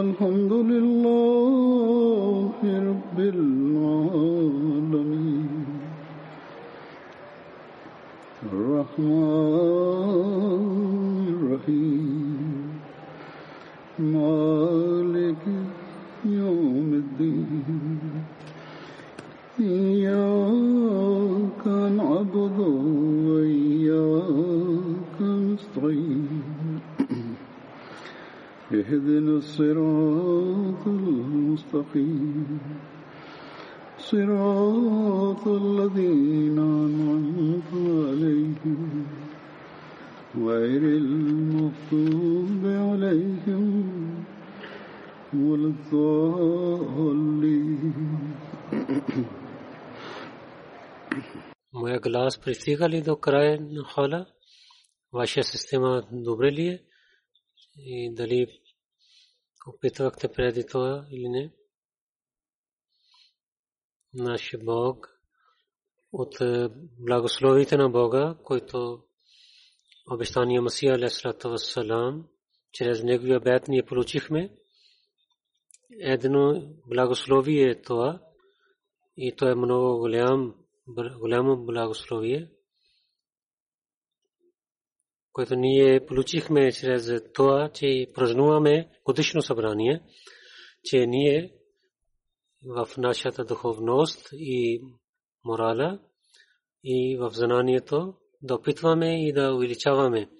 الحمد لله رب العالمين. الرحمن اهدنا الصراط المستقيم صراط الذين أنعمت عليهم غير المغضوب عليهم ولا الضالين Моя глас пристига ли до края на хола? Вашия система добре ли е? И дали опитвахте преди това или не? Нашия Бог от благословите на Бога, който обещания Масия алейхиссалату вассалам, чрез неговия бед ние получихме. Едно благословие е това и то е много голям, голямо благословие, което ние получихме чрез това, че празнуваме годишно събрание, че ние в нашата духовност и морала и в знанието да опитваме и да увеличаваме.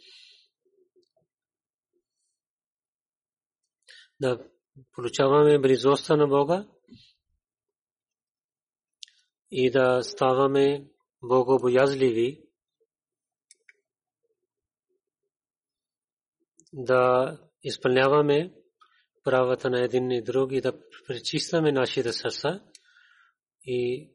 Да получаваме близостта на Бога и да ставаме богобоязливи, да изпълняваме правата на един и друг и да пречистваме нашите сърца и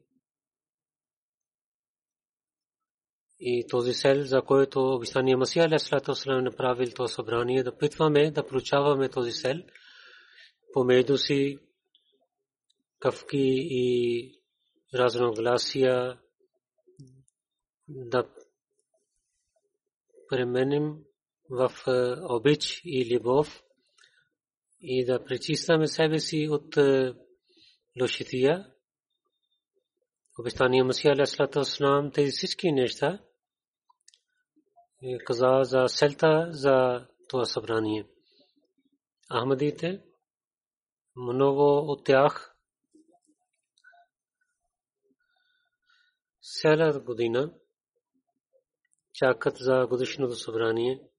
и този сел, за който обещания Масия Алейхиссалату Вассалам направил това събрание, да питваме, да получаваме този сел помежду си кавки и разногласия да пременим в е, обич и любов и да пречистваме себе си от е, лошития. Обещания Масия Алейхиссалату Вассалам тези всички неща каза за селта за това събрание. Ахмадите, много от тях селят година чакат за годишното събрание.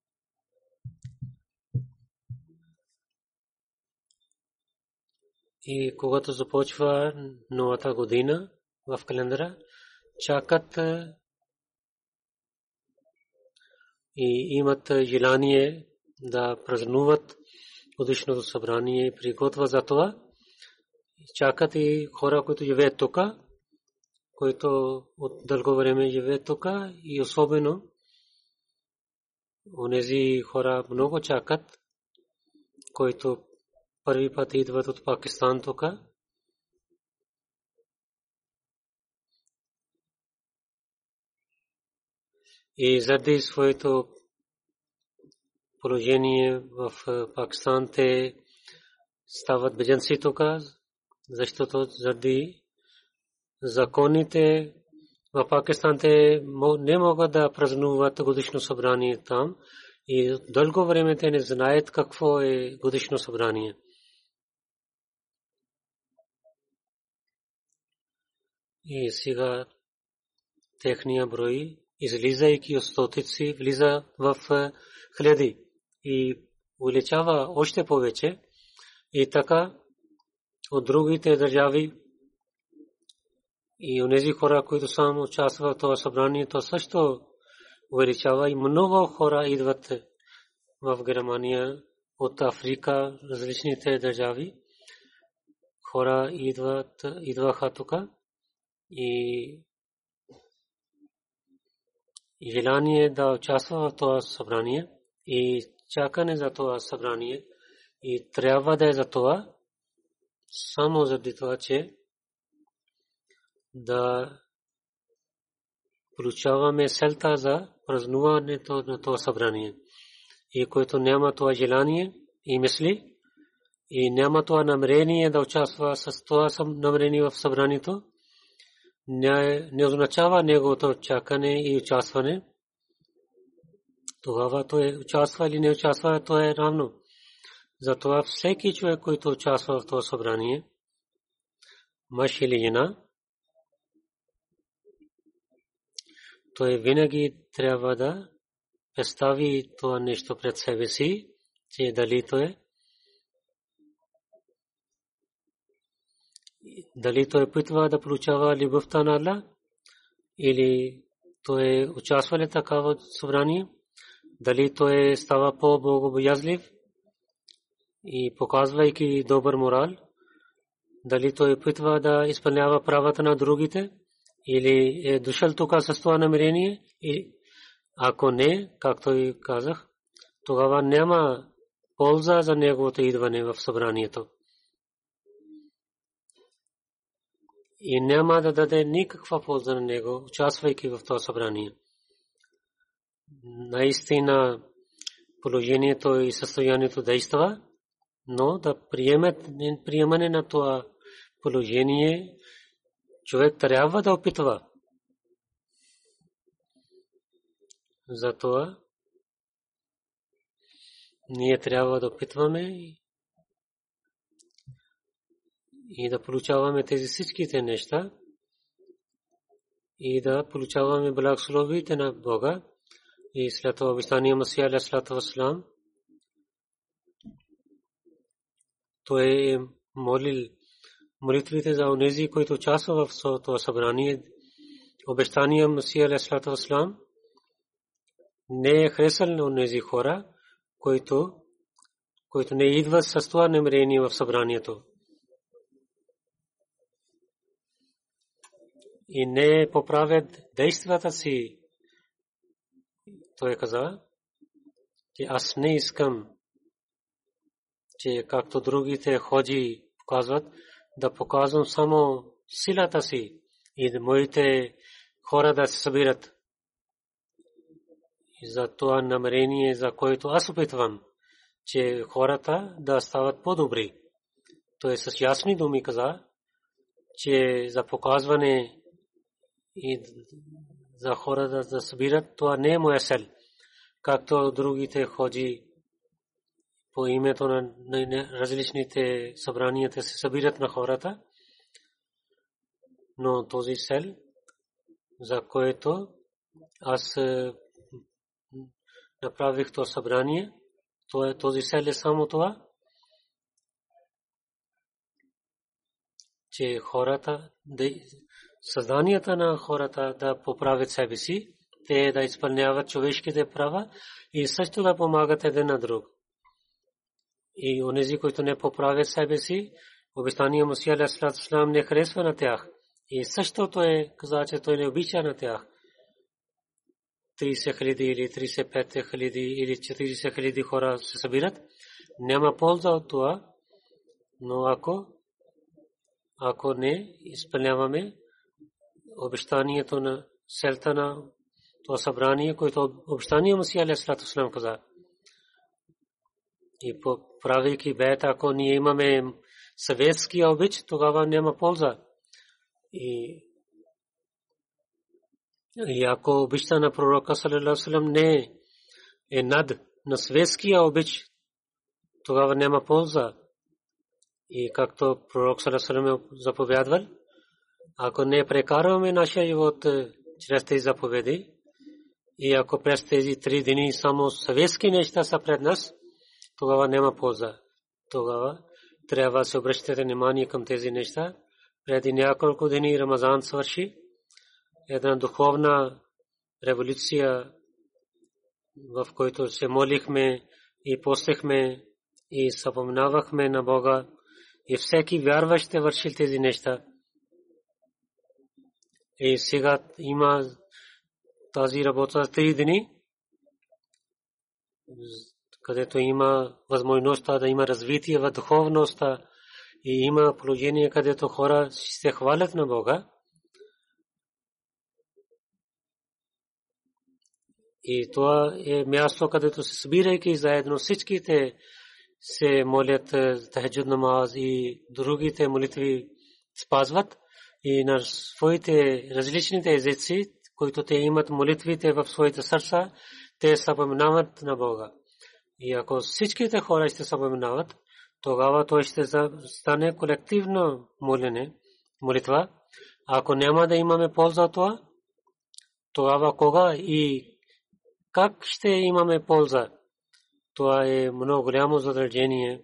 И когато започва новата година в календара, чакат и имат желание да празнуват годишното събрание и приготвят за това. Чакат и хора, които живеят тук, които от дълго време живеят тук и особено онези хора много чакат, които първи път идват от Пакистан тук. И заради своето положение в Пакистан те стават бежанци тук, защото заради законите в Пакистан те не могат да празнуват годишно събрание там и дълго време те не знаят какво е годишно събрание. И сега техния брой излизайки от стотици, влиза в е, хиляди и увеличава още повече. И така от другите държави и онези хора, които само участват в това събрание, то също увеличава и много хора идват в Германия от Африка, различните държави. Хора идват, идваха тук и желание да участва в това събрание и чакане за това събрание и трябва да е за това само заради това, че да получаваме селта за празнуването на това събрание. И който няма това желание и мисли, и няма това намерение да участва с това намерение в събранието, не означава неговото чакане и участване. Тогава той участва или не участва, то е равно. Затова всеки човек, който участва в това събрание, мъж или жена, той винаги трябва да представи това нещо пред себе си, че дали то е дали той питва да получава любовта на Аллах? Или той участва ли такава събрание, дали той става по-богобоязлив и показвайки добър морал, дали той питва да изпълнява правата на другите? Или е дошъл тук с това намерение? И ако не, както и казах, тогава няма полза за неговото идване в събранието. И няма да даде никаква полза на него, участвайки в това събрание. Наистина положението и състоянието действа, но да приемат приемане на това положение човек трябва да опитва. Затова ние трябва да опитваме и да получаваме тези всичките неща и да получаваме благословите на Бога и след това обещания Масия Алейхиссалату Вассалам той е молил молитвите за онези, които участват в това събрание. Обещания Масия Алейхиссалату Вассалам не е харесал на онези хора, които които не идват с това намерение в събранието. И не поправят действията си. Той каза, че аз не искам, че както другите ходи показват, да показвам само силата си и да моите хора да се събират. И за това намерение, за което аз опитвам че хората да стават по-добри. Той с ясни думи каза, че за показване и за хората да събират, това не е моя сел. Както другите ходи по името на различните събранията се събират на хората, но този сел, за което аз е, направих то събрание, този сел е само това, че хората, създанията на хората да поправят себе си, те да изпълняват човешките права и също да помагат един на друг. И онези, които не поправят себе си, обещания Мусия Алейхиссалам не харесва на тях. И също той каза, че той не обича на тях. 30 хиляди или 35 хиляди или 40 хиляди хора се събират, няма полза от това, но ако ако не изпълняваме обещанието на селта на това събрание, което обещание Масия Алейхиссалату Салам каза. И правейки бета, ако ние имаме съветски обич, тогава няма полза. И и ако обичта на пророка салалалаху не е над на светския обич, тогава няма полза. И както пророк салалалаху е заповядвал, ако не прекарваме нашия живот е, чрез тези заповеди, и ако през тези три дни само съветски неща са пред нас, тогава няма полза. Тогава трябва да се обръщате внимание към тези неща. Преди няколко дни Рамазан свърши една духовна революция, в който се молихме и постихме и съпоминавахме на Бога и всеки вярващ ще върши тези неща. И сега има тази работа за три дни, където има възможността да има развитие в духовността и има положение, където хора се хвалят на Бога. И това е място, където се събирайки заедно всичките се молят е, тахаджуд намаз и другите молитви спазват и на своите различните езици, които те имат молитвите в своите сърца, те съпоменават на Бога. И ако всичките хора ще съпоменават, тогава той ще стане колективно молене, молитва. Ако няма да имаме полза от това, тогава кога и как ще имаме полза? Това е много голямо задължение,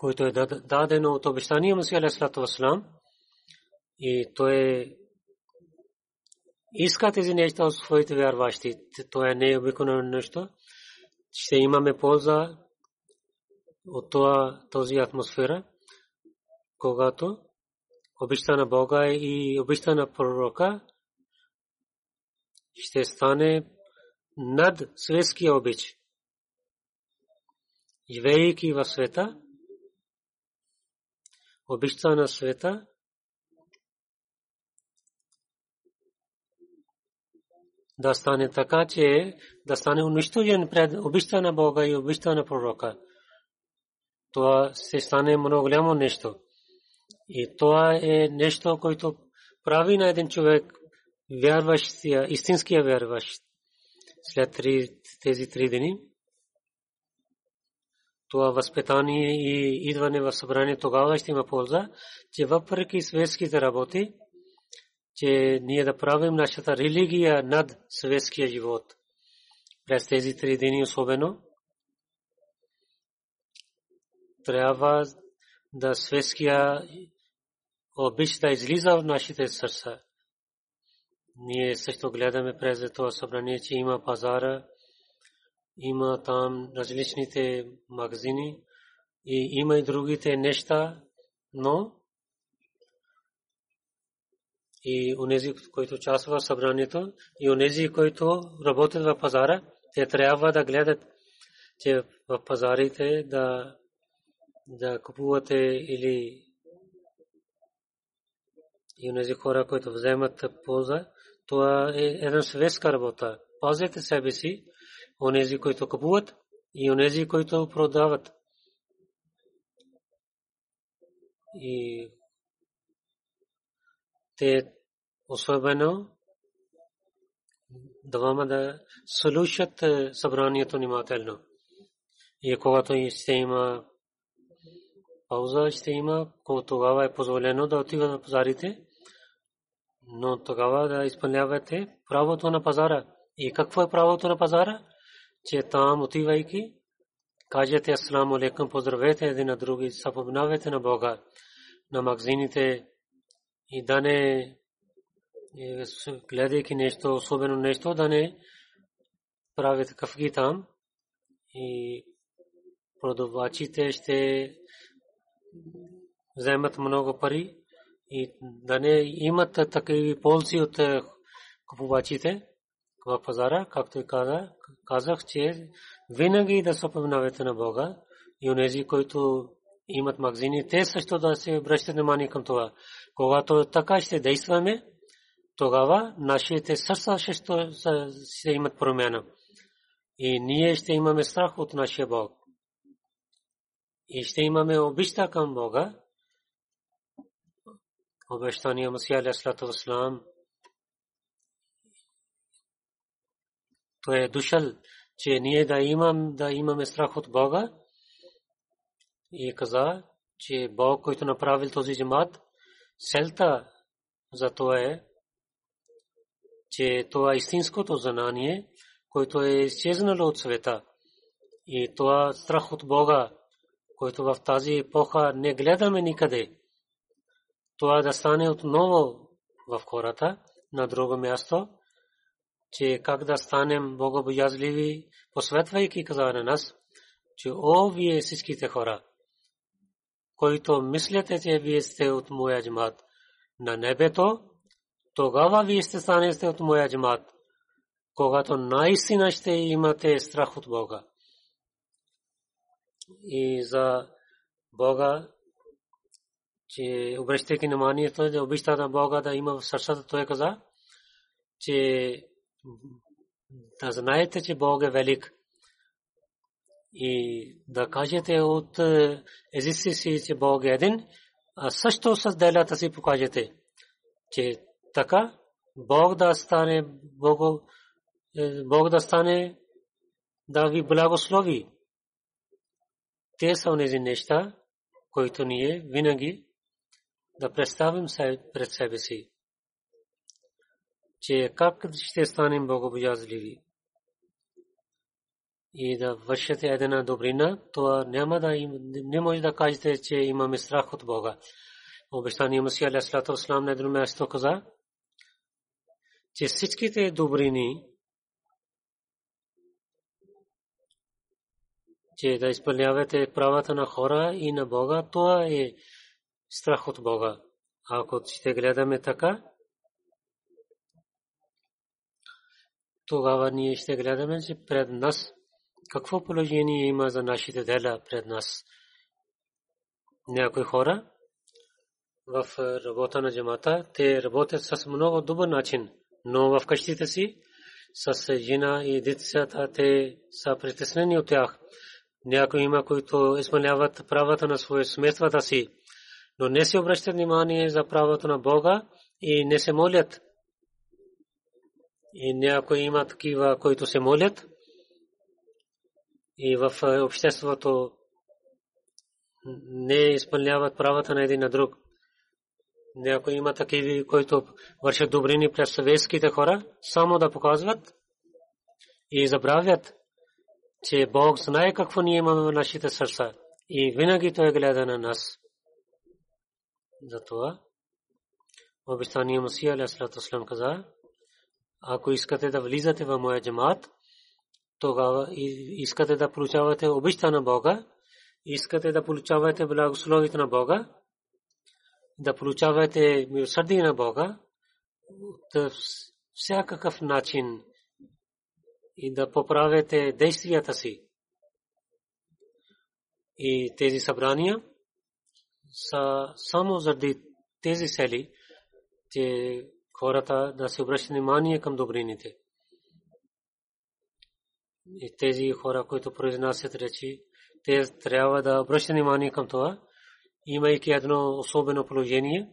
което е дадено от обещания Масия Алейхиссалату Вассалам. И то е иска тези неща от своите вярващи. Това е необикновено нещо. Ще имаме полза от това, този атмосфера, когато обичта на Бога и обичта на пророка ще стане над светския обич. Живеейки в света, обичта на света, да стане така, че да стане унищожен пред обичта на Бога и обичта на пророка. Това се стане много голямо нещо. И това е нещо, което прави на един човек вярващия, истинския вярващ, след тези три дни, това възпитание и идване в събрание тогава ще има полза, че въпреки светските работи, че ние да правим нашата религия над светския живот. През тези три дни особено трябва да светския обич да излиза в нашите сърца. Ние също гледаме през това събрание, че има пазара, има там различните магазини и има и другите неща, но и онези, които участват в събранието, и онези, които работят в пазара, те трябва да гледат, че в пазарите да, да купувате или и онези хора, които вземат полза, това е една светска работа. Пазете себе си, онези, които купуват и онези, които продават. И те особено двама да слушат събранието внимателно. И когато ще има пауза, ще има, тогава е позволено да отива на пазарите, но тогава да изпълнявате правото на пазара. И какво е правото на пазара? Че там отивайки, кажете Асаламу алейкум, поздравете един на други, съпоминавайте на Бога, на магазините и да не гледайки нещо, особено нещо, да не правят кафги там и продавачите ще вземат много пари и да не имат такива ползи от купувачите в пазара, както и казах, че винаги да се поминавате на Бога и онези, които имат магазини, те също да се обръщат внимание към това. Когато така ще действаме, тогава нашите сърца ще имат промяна. И ние ще имаме страх от нашия Бог. И ще имаме обичта към Бога. Обещания Масия Аляслату Васлам. Той е дошъл, че ние да, имам, да имаме страх от Бога. И каза, че Бог, който направил този джамат, селта за това е, че това истинското знание, което е изчезнало от света. И това страх от Бога, който в тази епоха не гледаме никъде. Това да стане отново в хората на друго място, че как да станем богобоязливи, посветвайки каза на нас, че о, вие всичките хора, които мислите, че вие сте от моя джамат на небето, тогава вие ще станете от моя джамат, когато наистина ще имате страх от Бога. И за Бога, че обръщайки вниманието, да обичта на Бога да има в сърцата, той каза, че да знаете, че Бог е велик. И да кажете от езици си, че Бог е един, а също с делята си покажете, че така Бог да стане Бог, е, Бог да стане да ви благослови. Те са онези неща, които ние винаги да представим пред себе си, че как ще станем богобоязливи и да вършите една добрина, това няма да не може да кажете, че имаме страх от Бога. Обещание Масия Алясалату Аслам на едно място каза, че всичките добрини, че да изпълнявате правата на хора и на Бога, това е страх от Бога. Ако ще гледаме така, тогава ние ще гледаме, че пред нас какво положение има за нашите дела пред нас. Някои хора в работа на джамата, те работят с много добър начин но в къщите си с жена и децата те са притеснени от тях. Някои има, които изпълняват правата на свои семействата си, но не се обръщат внимание за правото на Бога и не се молят. И някои има такива, които се молят и в обществото не изпълняват правата на един на друг. Някои има такива, които вършат добрини през съветските хора, само да показват и забравят, че Бог знае какво ние имаме в нашите сърца и винаги Той гледа на нас. Затова обещания Масия Алясалату каза, ако искате да влизате в моя джамат, тогава искате да получавате обичта на Бога, искате да получавате благословите на Бога, да получавате милосърдие на Бога от всякакъв начин и да поправите действията си. И тези събрания са само заради тези сели, че хората да се обръщат внимание към добрините. И тези хора, които произнасят речи, те трябва да обръщат внимание към това, имайки едно особено положение,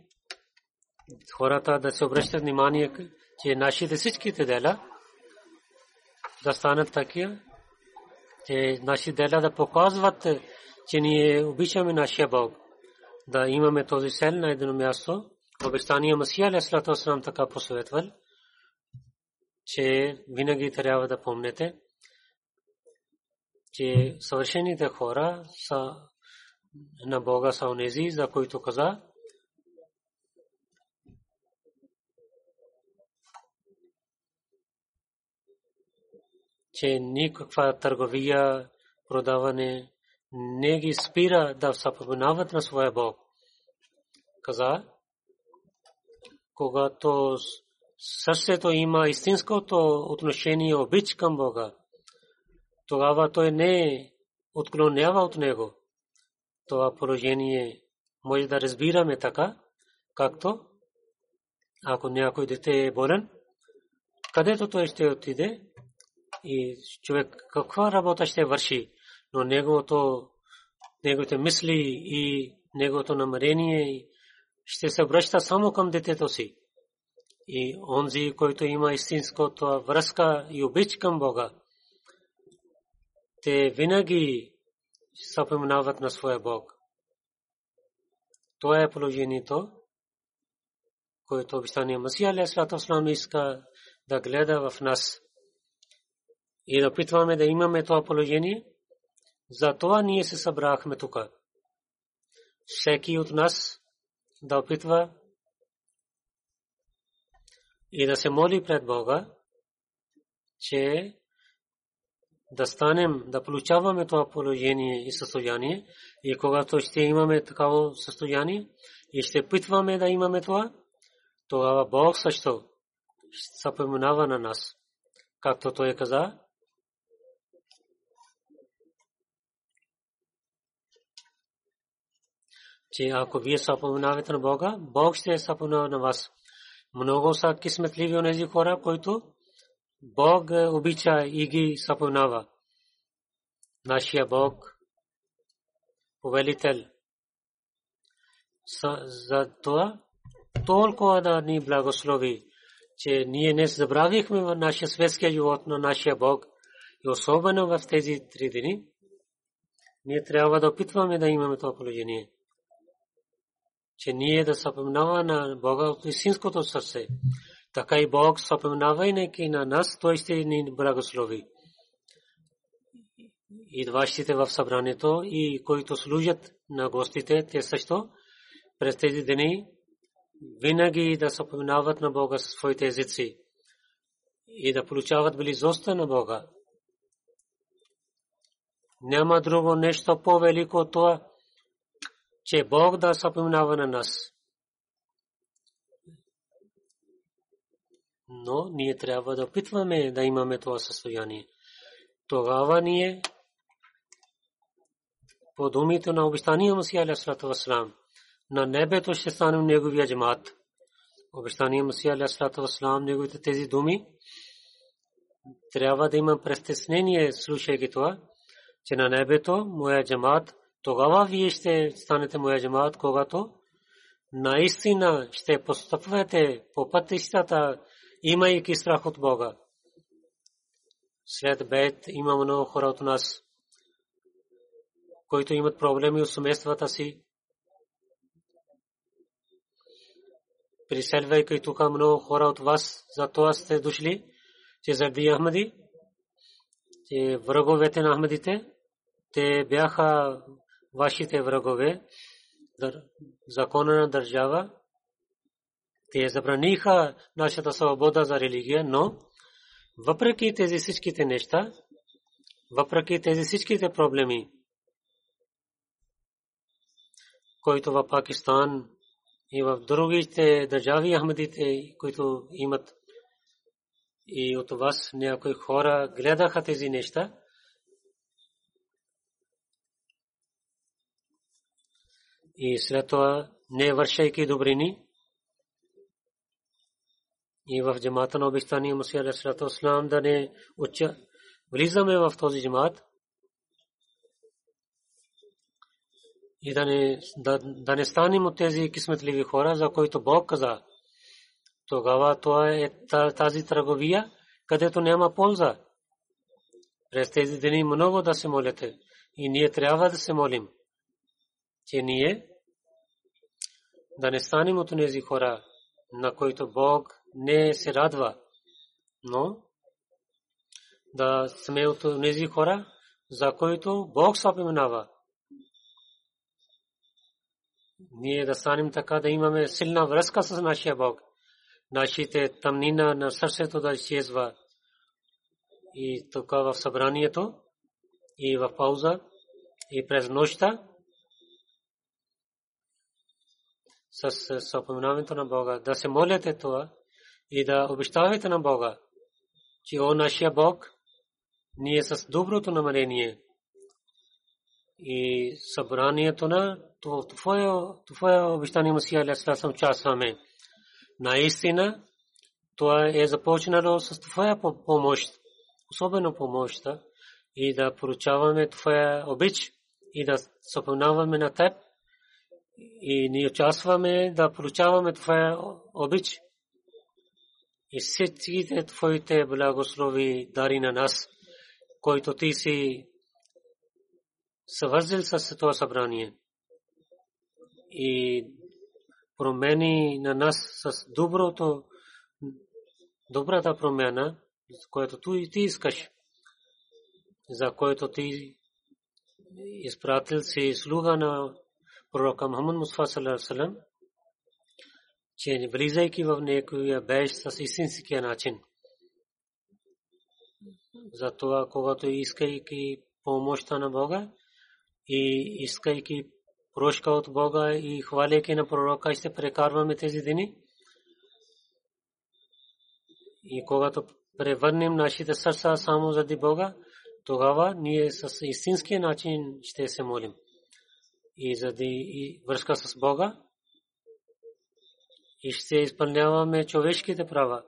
хората да се обръщат внимание, че нашите всичките дела да станат такива, че нашите дела да показват, че ние обичаме нашия Бог. Да имаме този сел на едно място. Обещания Масия Алейхиссалату Вассалам така посъветвал, че винаги трябва да помнете, че съвършените хора са на Бога са онези, за които каза, че никаква търговия, продаване не ги спира да съпоминават на своя Бог. Каза, когато сърцето има истинското отношение обич към Бога, тогава той не отклонява от него. Това положение може да разбираме така, както ако някой дете е болен, където той ще отиде и човек каква работа ще върши, но неговото, неговите мисли и неговото намерение ще се връща само към детето си. И онзи, който има истинското връзка и обич към Бога, те винаги съпоменават на своя Бог. Това е положението, което обещание Масия Алейхиссалам иска да гледа в нас. И да опитваме да имаме това положение. За това ние се събрахме тук. Всеки от нас да опитва и да се моли пред Бога, че да станем, да получаваме това положение и състояние и когато ще имаме такава състояние и ще питваме да имаме това, тогава Бог също се поминава на нас. Както той каза, че ако вие се поминавате на Бога, Бог ще се поминава на вас. Много са кисметливи онези хора, които Бог обича и ги съпълнава. Нашия Бог, повелител, за това толкова да ни благослови, че ние не забравихме в нашия светския живот на нашия Бог и особено в тези три дни, ние трябва да опитваме да имаме това положение. Че ние да съпомнава на Бога от истинското сърце така и Бог съпомнавайки на нас, той ще ни благослови. Идващите в събранието и които служат на гостите, те също през тези дни винаги да съпомнават на Бога своите езици и да получават близостта на Бога. Няма друго нещо по-велико от това, че Бог да съпомнава на нас. Но ние трябва да опитваме да имаме това състояние. Тогава ние по думите на обещания Масия Алейхиссалату Вассалам на небето ще станем неговия джамат. Обещания Масия Алейхиссалату Вассалам неговите тези думи трябва да има престеснение слушайки това, че на небето моя джамат, тогава вие ще станете моя джамат, когато наистина ще постъпвате по пътищата имайки страх от Бога. След бед има много хора от нас, които имат проблеми от семействата си. Приселвайки тук много хора от вас, за това сте дошли, че заради Ахмади, че враговете на Ахмадите, те бяха вашите врагове, закона на държава, те забраниха нашата свобода за религия, но въпреки тези всичките неща, въпреки тези всичките проблеми, които в Пакистан и в другите държави Ахмадите, които имат и от вас някои хора гледаха тези неща, и след това не вършайки добрини и в джамата на обещания Мусия Алейхиссалату Аслам да не уча. Влизаме в този джамат и да не, да, да не станем от тези кисметливи хора, за които Бог каза. Тогава това е тази търговия, където няма полза. През тези дни много да се молите. И ние трябва да се молим, че ние да не станем от тези хора, на които Бог не се радва, но да сме от тези хора, за които Бог споменава. Ние да станем така да имаме силна връзка с нашия Бог. Нашите тъмнина на сърцето да изчезва. И тук в събранието, и в пауза, и през нощта, с споменаването на Бога, да се молите това и да обещавате на Бога, че о нашия Бог, ние с доброто намерение и събранието на твое обещание Масия Алейхиссалам участваме. Наистина, това е започнало с твоя помощ, особено помощта, и да поручаваме твоя обич и да споменаваме на теб и ние участваме да получаваме твоя обич и всичките твоите благослови дари на нас, който ти си съвързил с това събрание. И промени на нас с доброто, добрата промяна, което ти искаш, за което ти изпратил си слуга на пророка Мухаммад Мустафа саллаллаху че влизайки в некоя беж с истинския начин. Затова, когато искайки помощта на Бога и искайки прошка от Бога и хваляйки на пророка, ще прекарваме тези дни. И когато превърнем нашите сърца само заради Бога, тогава ние с истинския начин ще се молим и заради връзка с Бога и ще изпълняваме човешките права.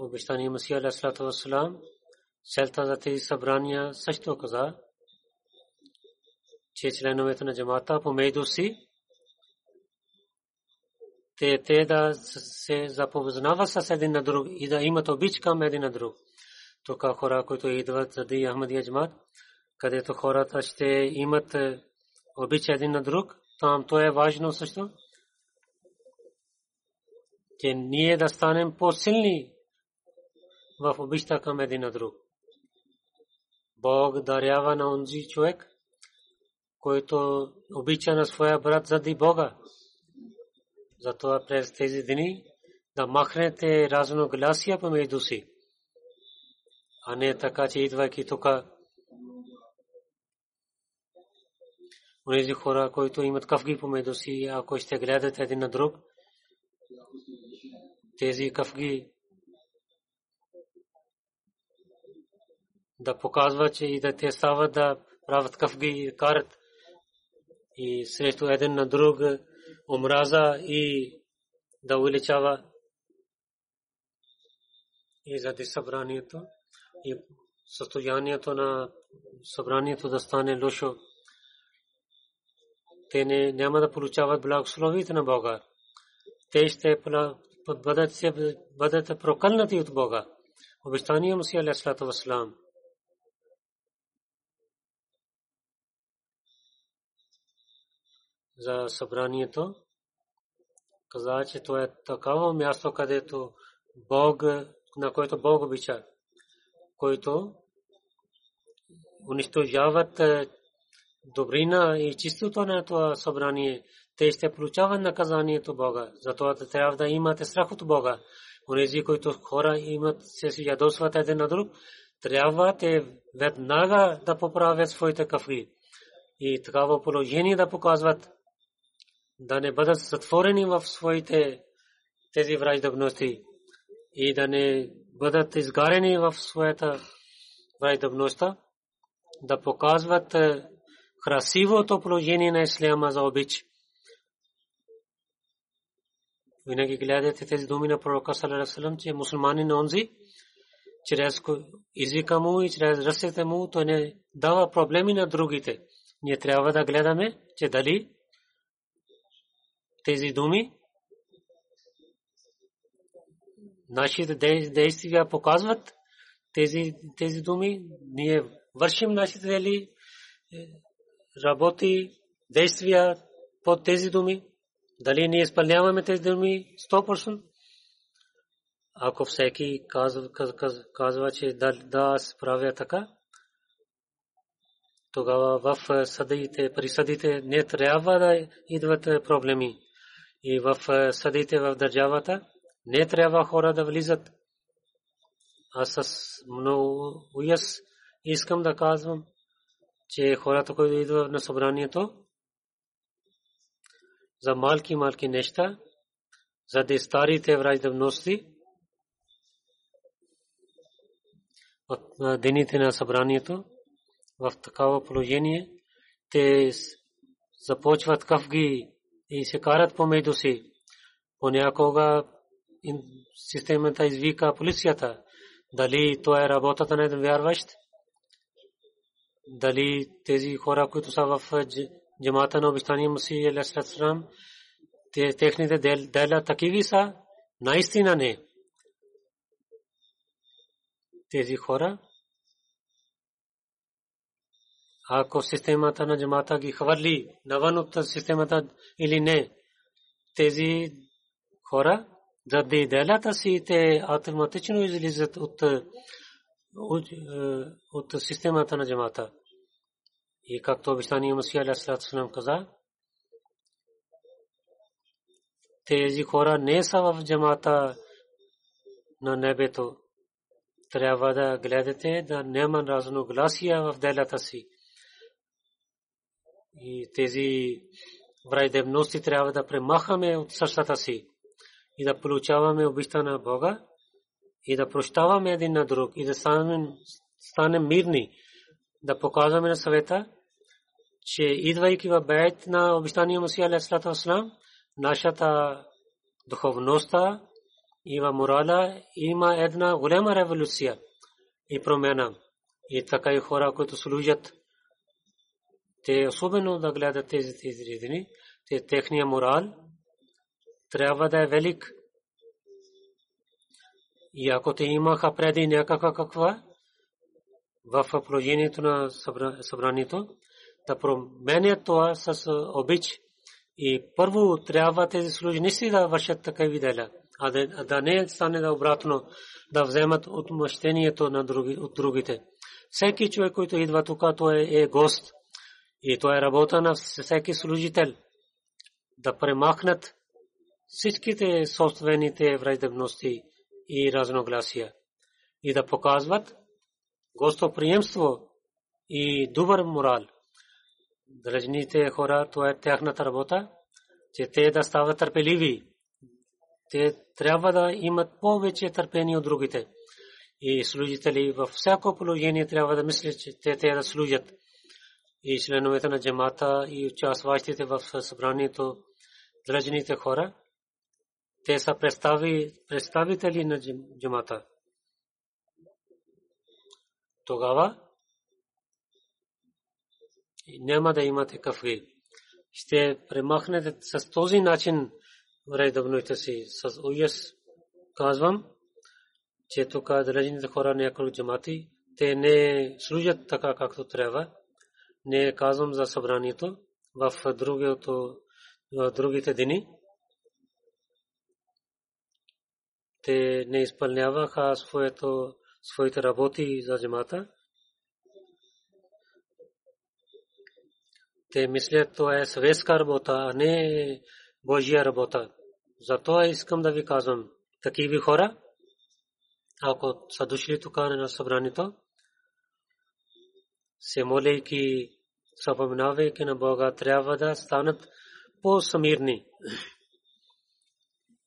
Обещание Масия Алейхиссалату Вассалам целта за тези събрания също каза, че членовете на джамата помежду си те, те да се запознават с един на друг и да имат обич към един на друг. Тук хора, които идват заради Ахмадия джамат, където хората ще имат е, обич един на друг, там то е важно също, че ние да станем по-силни в обичта към един друг. Бог дарява на онзи човек, който обича на своя брат заради Бога. Затова през тези дни да махнете разногласия помежду си, а не така, че идвайки тук Онези хора, които имат кафги помежду си, ако ще гледат един на друг, тези кафги да показват, че и да те стават да правят кафги и карат и срещу един на друг омраза и да увеличава и заради събранието и състоянието на събранието да стане лошо те не, няма да получават благословите на Бога. Те ще бъдете прокълнати от Бога. Обещание му си Алисалату Васлам. За събранието каза, че то е такава място, където Бог, на което Бог обича, който унищожават е, добрина и чистото на това събрание те ще получават наказанието Бога. Затова трябва да имате страх от Бога. Онези, които хора имат, се ядосват един на друг, трябва те веднага да поправят своите кафри. И такава положение да показват, да не бъдат затворени в своите тези враждебности и да не бъдат изгарени в своята враждебността, да показват е, красивото положение на исляма за обич. Винаги гледате тези думи на пророка Салерасалам, че мусулмани на онзи, чрез езика му и чрез ръцете му, той не дава проблеми на другите. Ние трябва да гледаме, че дали тези думи нашите действия показват тези, тези думи. Ние вършим нашите дели, е, работи, действия под тези думи. Дали ние изпълняваме тези думи 100%? Ако всеки казва, че да, да справя така, тогава в съдите, при съдите не трябва да идват проблеми. И в съдите в държавата не трябва хора да влизат. Аз с много уяс искам да казвам, че хората, които идват на събранието, за малки малки неща, за да старите враждебности, в дените на събранието, в такава положение, те започват кафги и се карат помежду си. Понякога системата извика полицията. Дали това е работата на един вярващ? Дали тези хора, които са в джамата на обещания Мусии Алисалам, техните дела такиви са? Наистина не. Тези хора ако системата на джамата ги хвърли навън от системата или не. Тези хора, заради делата си, те автоматично излизат от, от, от системата на джамата. И както обещание Масия Алясалам каза, тези хора не са в джамата на небето. Трябва да гледате да няма разногласия в делата си. И тези враждебности трябва да премахаме от сърцата си. И да получаваме обичта на Бога и да прощаваме един на друг и да станем мирни, да показваме на съвета, че идвайки в бейт на обещания Мусия Алейхиссалату Вассалам, нашата духовността и в морала има една голяма революция и промяна. И така и хора, които служат те особено да гледат тези тези те техния морал трябва да е велик. И ако те имаха преди някаква каква в положението на събранието, да променят това с обич. И първо трябва тези служници да вършат такива дела, а да не стане да обратно, да вземат отмъщението на други, от другите. Всеки човек, който идва тук, той е гост. И това е работа на всеки служител да премахнат всичките собствените враждебности и разногласия и да показват гостоприемство и добър морал. Дръжните хора, това е тяхната работа, че те да стават търпеливи. Те трябва да имат повече търпение от другите. И служители във всяко положение трябва да мислят, че те трябва да служат и членовете на джамата и участващите в събранието дръжните хора. Те са представи, представители на джамата. Тогава няма да имате кафри. Ще премахнете с този начин вредобността си. С уяс казвам, че тук дръжните хора няколко джамати, те не служат така както трябва не казвам за събранието. В другото другите дни. Те не изпълняваха своето, своите работи за джамата. Те мислят, това е съветска работа, а не Божия работа. Затова искам да ви казвам, такива хора, ако са дошли тук на събранието, се молейки, съпоминавайки на Бога, трябва да станат по-самирни.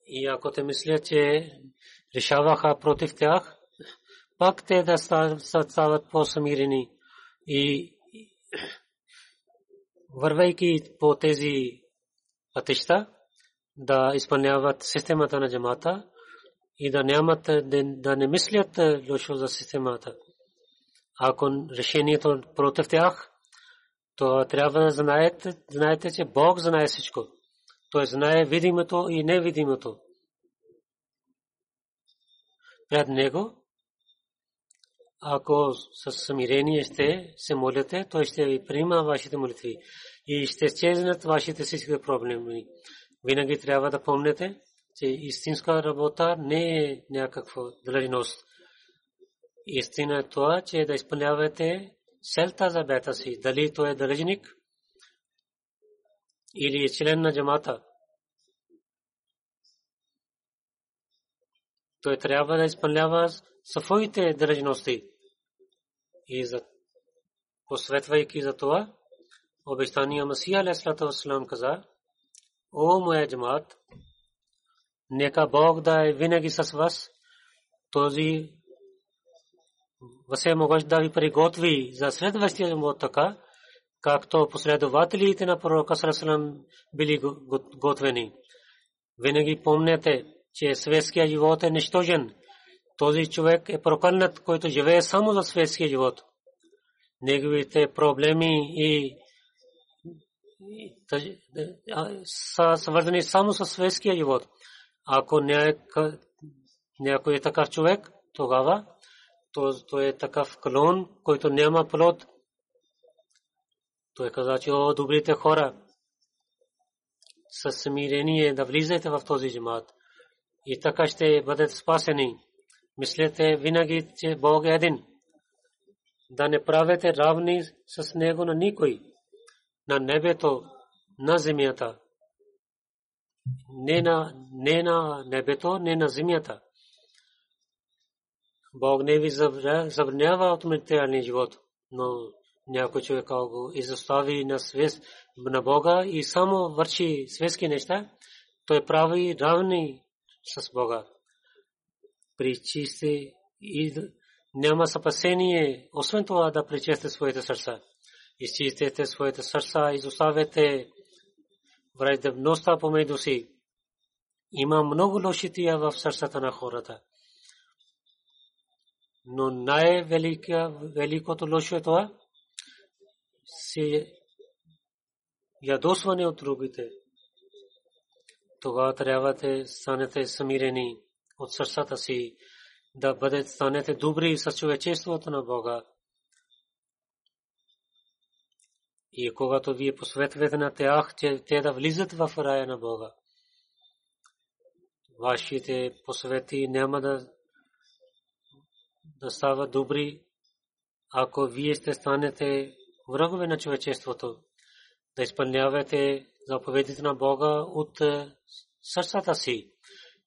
И ако те мислят, че решаваха против тях, пак те да стават по-самирени и вървайки по тези пътища, да изпълняват системата на джамата и да нямат да не мислят лошо за системата. Ако решението против тях, то трябва да знаете, знаете, че Бог знае всичко. Той знае видимото и невидимото. Пред Него, ако с смирение ще се молите, той ще ви приема вашите молитви и ще изчезнат вашите всички проблеми. Винаги трябва да помните, че истинска работа не е някаква длъжност. Истина е това, че да изпълнявате селта за бета си, дали той е длъжник или е член на джамата. Той трябва да изпълнява своите длъжности. И за посветвайки за това, обещания Масия Алейхиссалату каза, О моя джамат, нека Бог да е винаги с вас, този Всемогъщ да ви приготви за следващия живот така, както последователите на пророка Сарасалам били готвени. Винаги помнете, че светския живот е нищожен. Този човек е прокълнат, който живее само за светския живот. Неговите проблеми и са свързани само с светския живот. Ако някой е такъв човек, тогава то е такъв клон, който няма плод. Той каза, че о, добрите хора, с смирение да влизате в този джамат. И така ще бъдете спасени. Мислете винаги, че Бог е един. Да не правете равни с Него на никой. На небето, на земята. Не на, не на небето, не на земята. Бог не ви забранява от материалния живот, но някой човек го изостави на свест на Бога и само върши светски неща, той прави равни с Бога. Причисти и няма спасение, освен това да причисте своите сърца. Изчистете своите сърца, изоставете враждебността помежду си. Има много лошития в сърцата на хората но най-великото лошо е това, си ядосване от другите. Това трябва да станете самирени от сърцата си, да бъдете станете добри с човечеството на Бога. И когато вие посветвате на тях, че те да влизат в рая на Бога, вашите посвети няма да да стават добри, ако вие сте станете врагове на човечеството, да изпълнявате заповедите на Бога от е, сърцата си.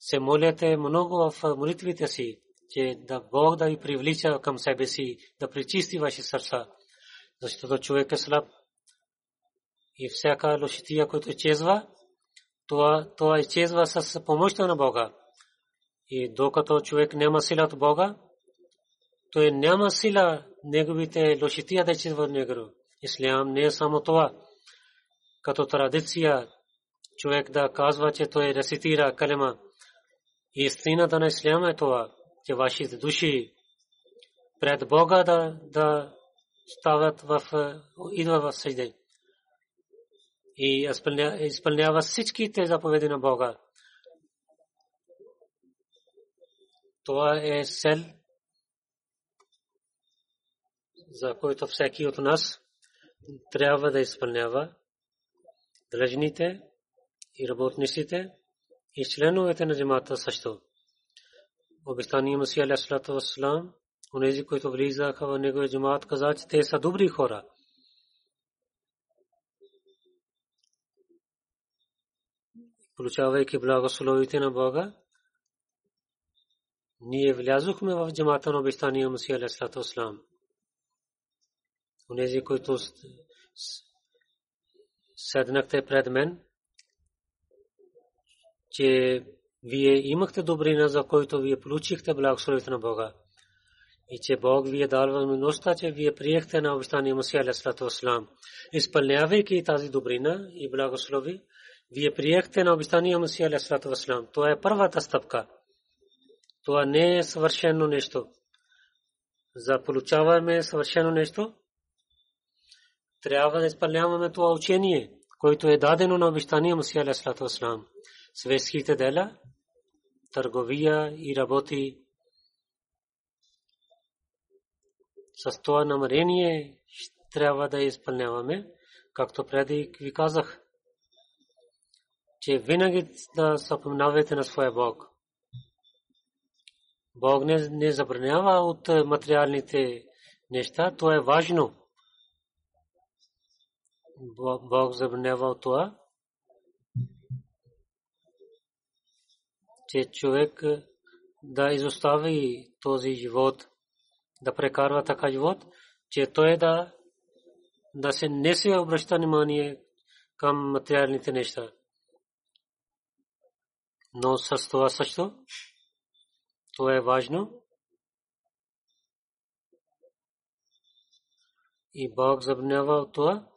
Се моляте много в молитвите си, че да Бог да ви привлича към себе си, да причисти ваши сърца. Защото човек е слаб и всяка лошития, която изчезва, това, това изчезва с помощта на Бога. И докато човек няма сила от Бога, той няма сила неговите лошития да изчезва него. Ислям не е само това. Като традиция човек да казва, че той рецитира калема. Истината на Ислям е това, че вашите души пред Бога да, да стават в, идва в съжде. И изпълнява всичките заповеди на Бога. Това е сел за който всеки от нас трябва да изпълнява длъжните и работниците и членовете на джамата също. Обещания Масия Алейхиссалату Вассалам, онези, които влизаха в неговия джамат, каза, че те са добри хора. Получавайки благословите на Бога, ние влязохме в джамата на обещания Масия Алейхиссалату Вассалам. Онези, които седнахте пред мен, че вие имахте добрина, за който вие получихте благословите на Бога. И че Бог ви е дал възможността, че вие приехте на обещания Мусия Алейхиссалату Вассалам. Изпълнявайки тази добрина и благослови, вие приехте на обещания Мусия Алейхиссалату Вассалам. Това е първата стъпка. Това не е съвършено нещо. За получаваме съвършено нещо, трябва да изпълняваме това учение, което е дадено на обещания Мусия Алейхиссалату Вассалам. Светските дела, търговия и работи с това намерение трябва да изпълняваме, както преди ви казах, че винаги да съпомнавате на своя Бог. Бог не, не забранява от материалните неща, то е важно. Бог забранява това, че човек да изостави този живот, да прекарва така живот, че той да, да се не се обръща внимание към материалните неща. Но с това също, това е важно. И Бог забранява това,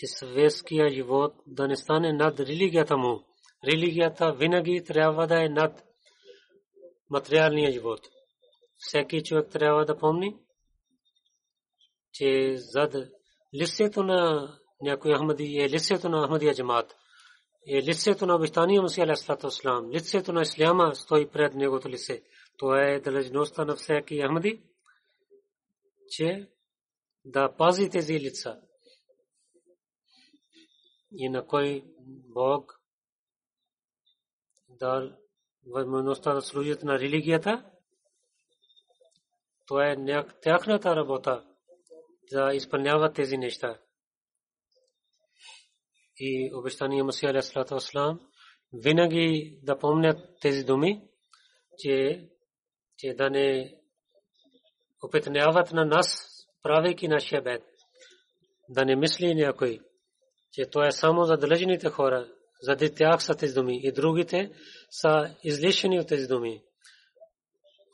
че светския живот да не стане над религията му. Религията винаги трябва да е над материалния живот. Всеки човек трябва да помни, че зад лицето на някой Ахмади е лицето на Ахмадия джамат. Е лицето на обещания Мусия Алейхиссалату Вассалам. Лицето на Исляма стои пред негото лице. Това е дължността на всеки Ахмади, че да пази тези лица. И на кой Бог дал възможността да служат на религията, това е тяхната работа да изпълняват тези неща. И обещания Масия Алейхиссалату Вассалам винаги да помнят тези думи, че, че да не опитняват на нас, правейки нашия бед. Да не мисли някой, че това е само за далечените хора, за тях са тези думи и другите са излишени от тези думи.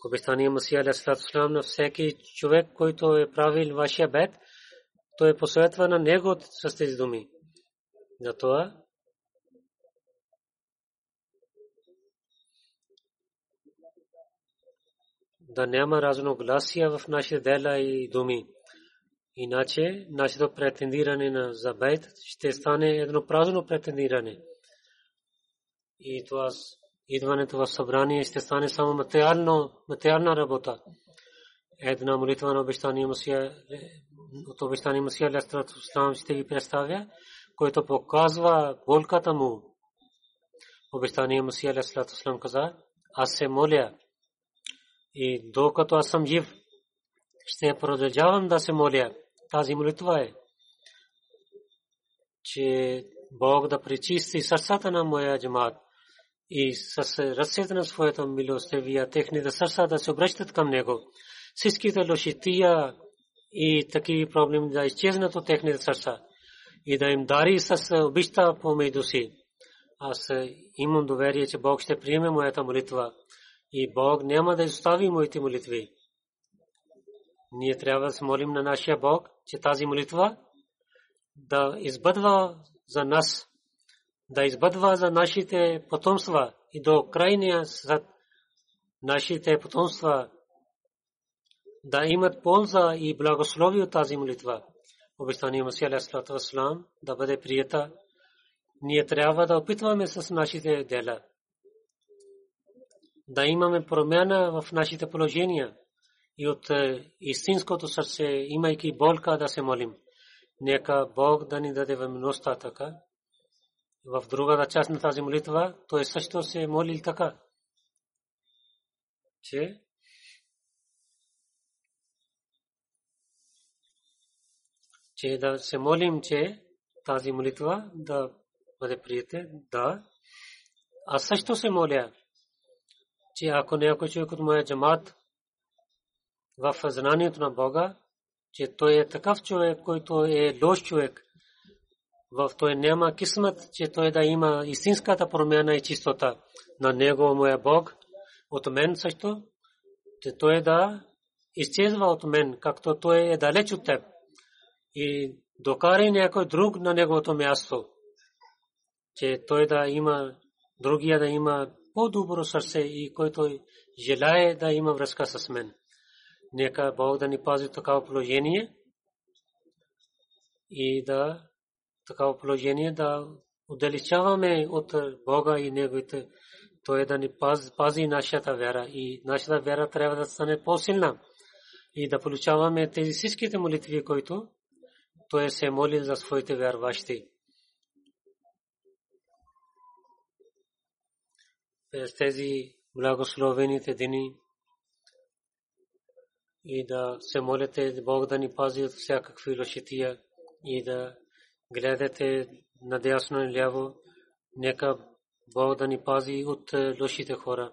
Обещания Масия Алейхиссалам на всеки човек, който е правил вашия бед, той е посъветва на него с тези думи. Затова да няма разногласия в нашите дела и думи. Иначе нашето претендиране на забайт ще стане едно празно претендиране и това идването в събрание ще стане само материално, материална работа. Една молитва на обещание Масия, от обещание Масия Лестрат Ислам ще ви представя, което показва болката му. Обещание Масия Лестрат Ислам каза, аз се моля и докато аз съм жив, ще продължавам да се моля. Тази молитва е, че Бог да пречисти сърцата на моя джамат и с ръцете на своята милостивия техните сърца да се обръщат към него. Всичките лошития и такива проблеми да изчезнат от техните сърца и да им дари с обичта помежду си. Аз имам доверие, че Бог ще приеме моята молитва и Бог няма да изостави моите молитви. Ние трябва да се молим на нашия Бог, че тази молитва да избъдва за нас да избъдва за нашите потомства и до крайния съд нашите потомства да имат полза и благословие от тази молитва. Обещание Масия Алейхиссалату Вассалам да бъде прията. Ние трябва да опитваме с нашите дела. Да имаме промяна в нашите положения и от е, истинското сърце, имайки болка да се молим. Нека Бог да ни даде възможността така в другата част на тази молитва, той също се молил така, че че да се молим, че тази молитва да бъде приете, да. Аз също се моля, че ако някой човек от моя джамат в знанието на Бога, че той е такъв човек, който е лош човек, в той няма кисмет, че той да има истинската промяна и чистота. На него, моя Бог, от мен също, че той да изчезва от мен, както той е далеч от теб. И докара някой друг на неговото място, че той да има, другия да има по-добро сърце и който желае да има връзка с мен. Нека Бог да ни пази такава положение и да такава положение да отдалечаваме от Бога и Неговите. Той да ни пази, пази нашата вяра и нашата вяра трябва да стане по-силна и да получаваме тези всичките молитви, които той се моли за своите вярващи. През тези благословените дни и да се молите Бог да ни пази от всякакви лошития и да гледате надясно и ляво. Нека Бог да ни пази от лошите хора.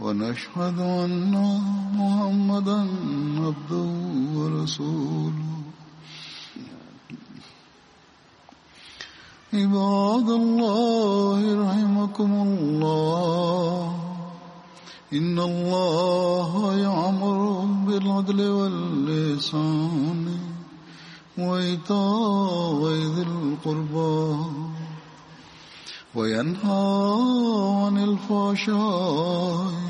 ونشهد أن محمدا عبده ورسوله. عباد الله رحمكم الله. إن الله يعمر بالعدل واللسان وإيتاء ذي القربى وينهى عن الفحشاء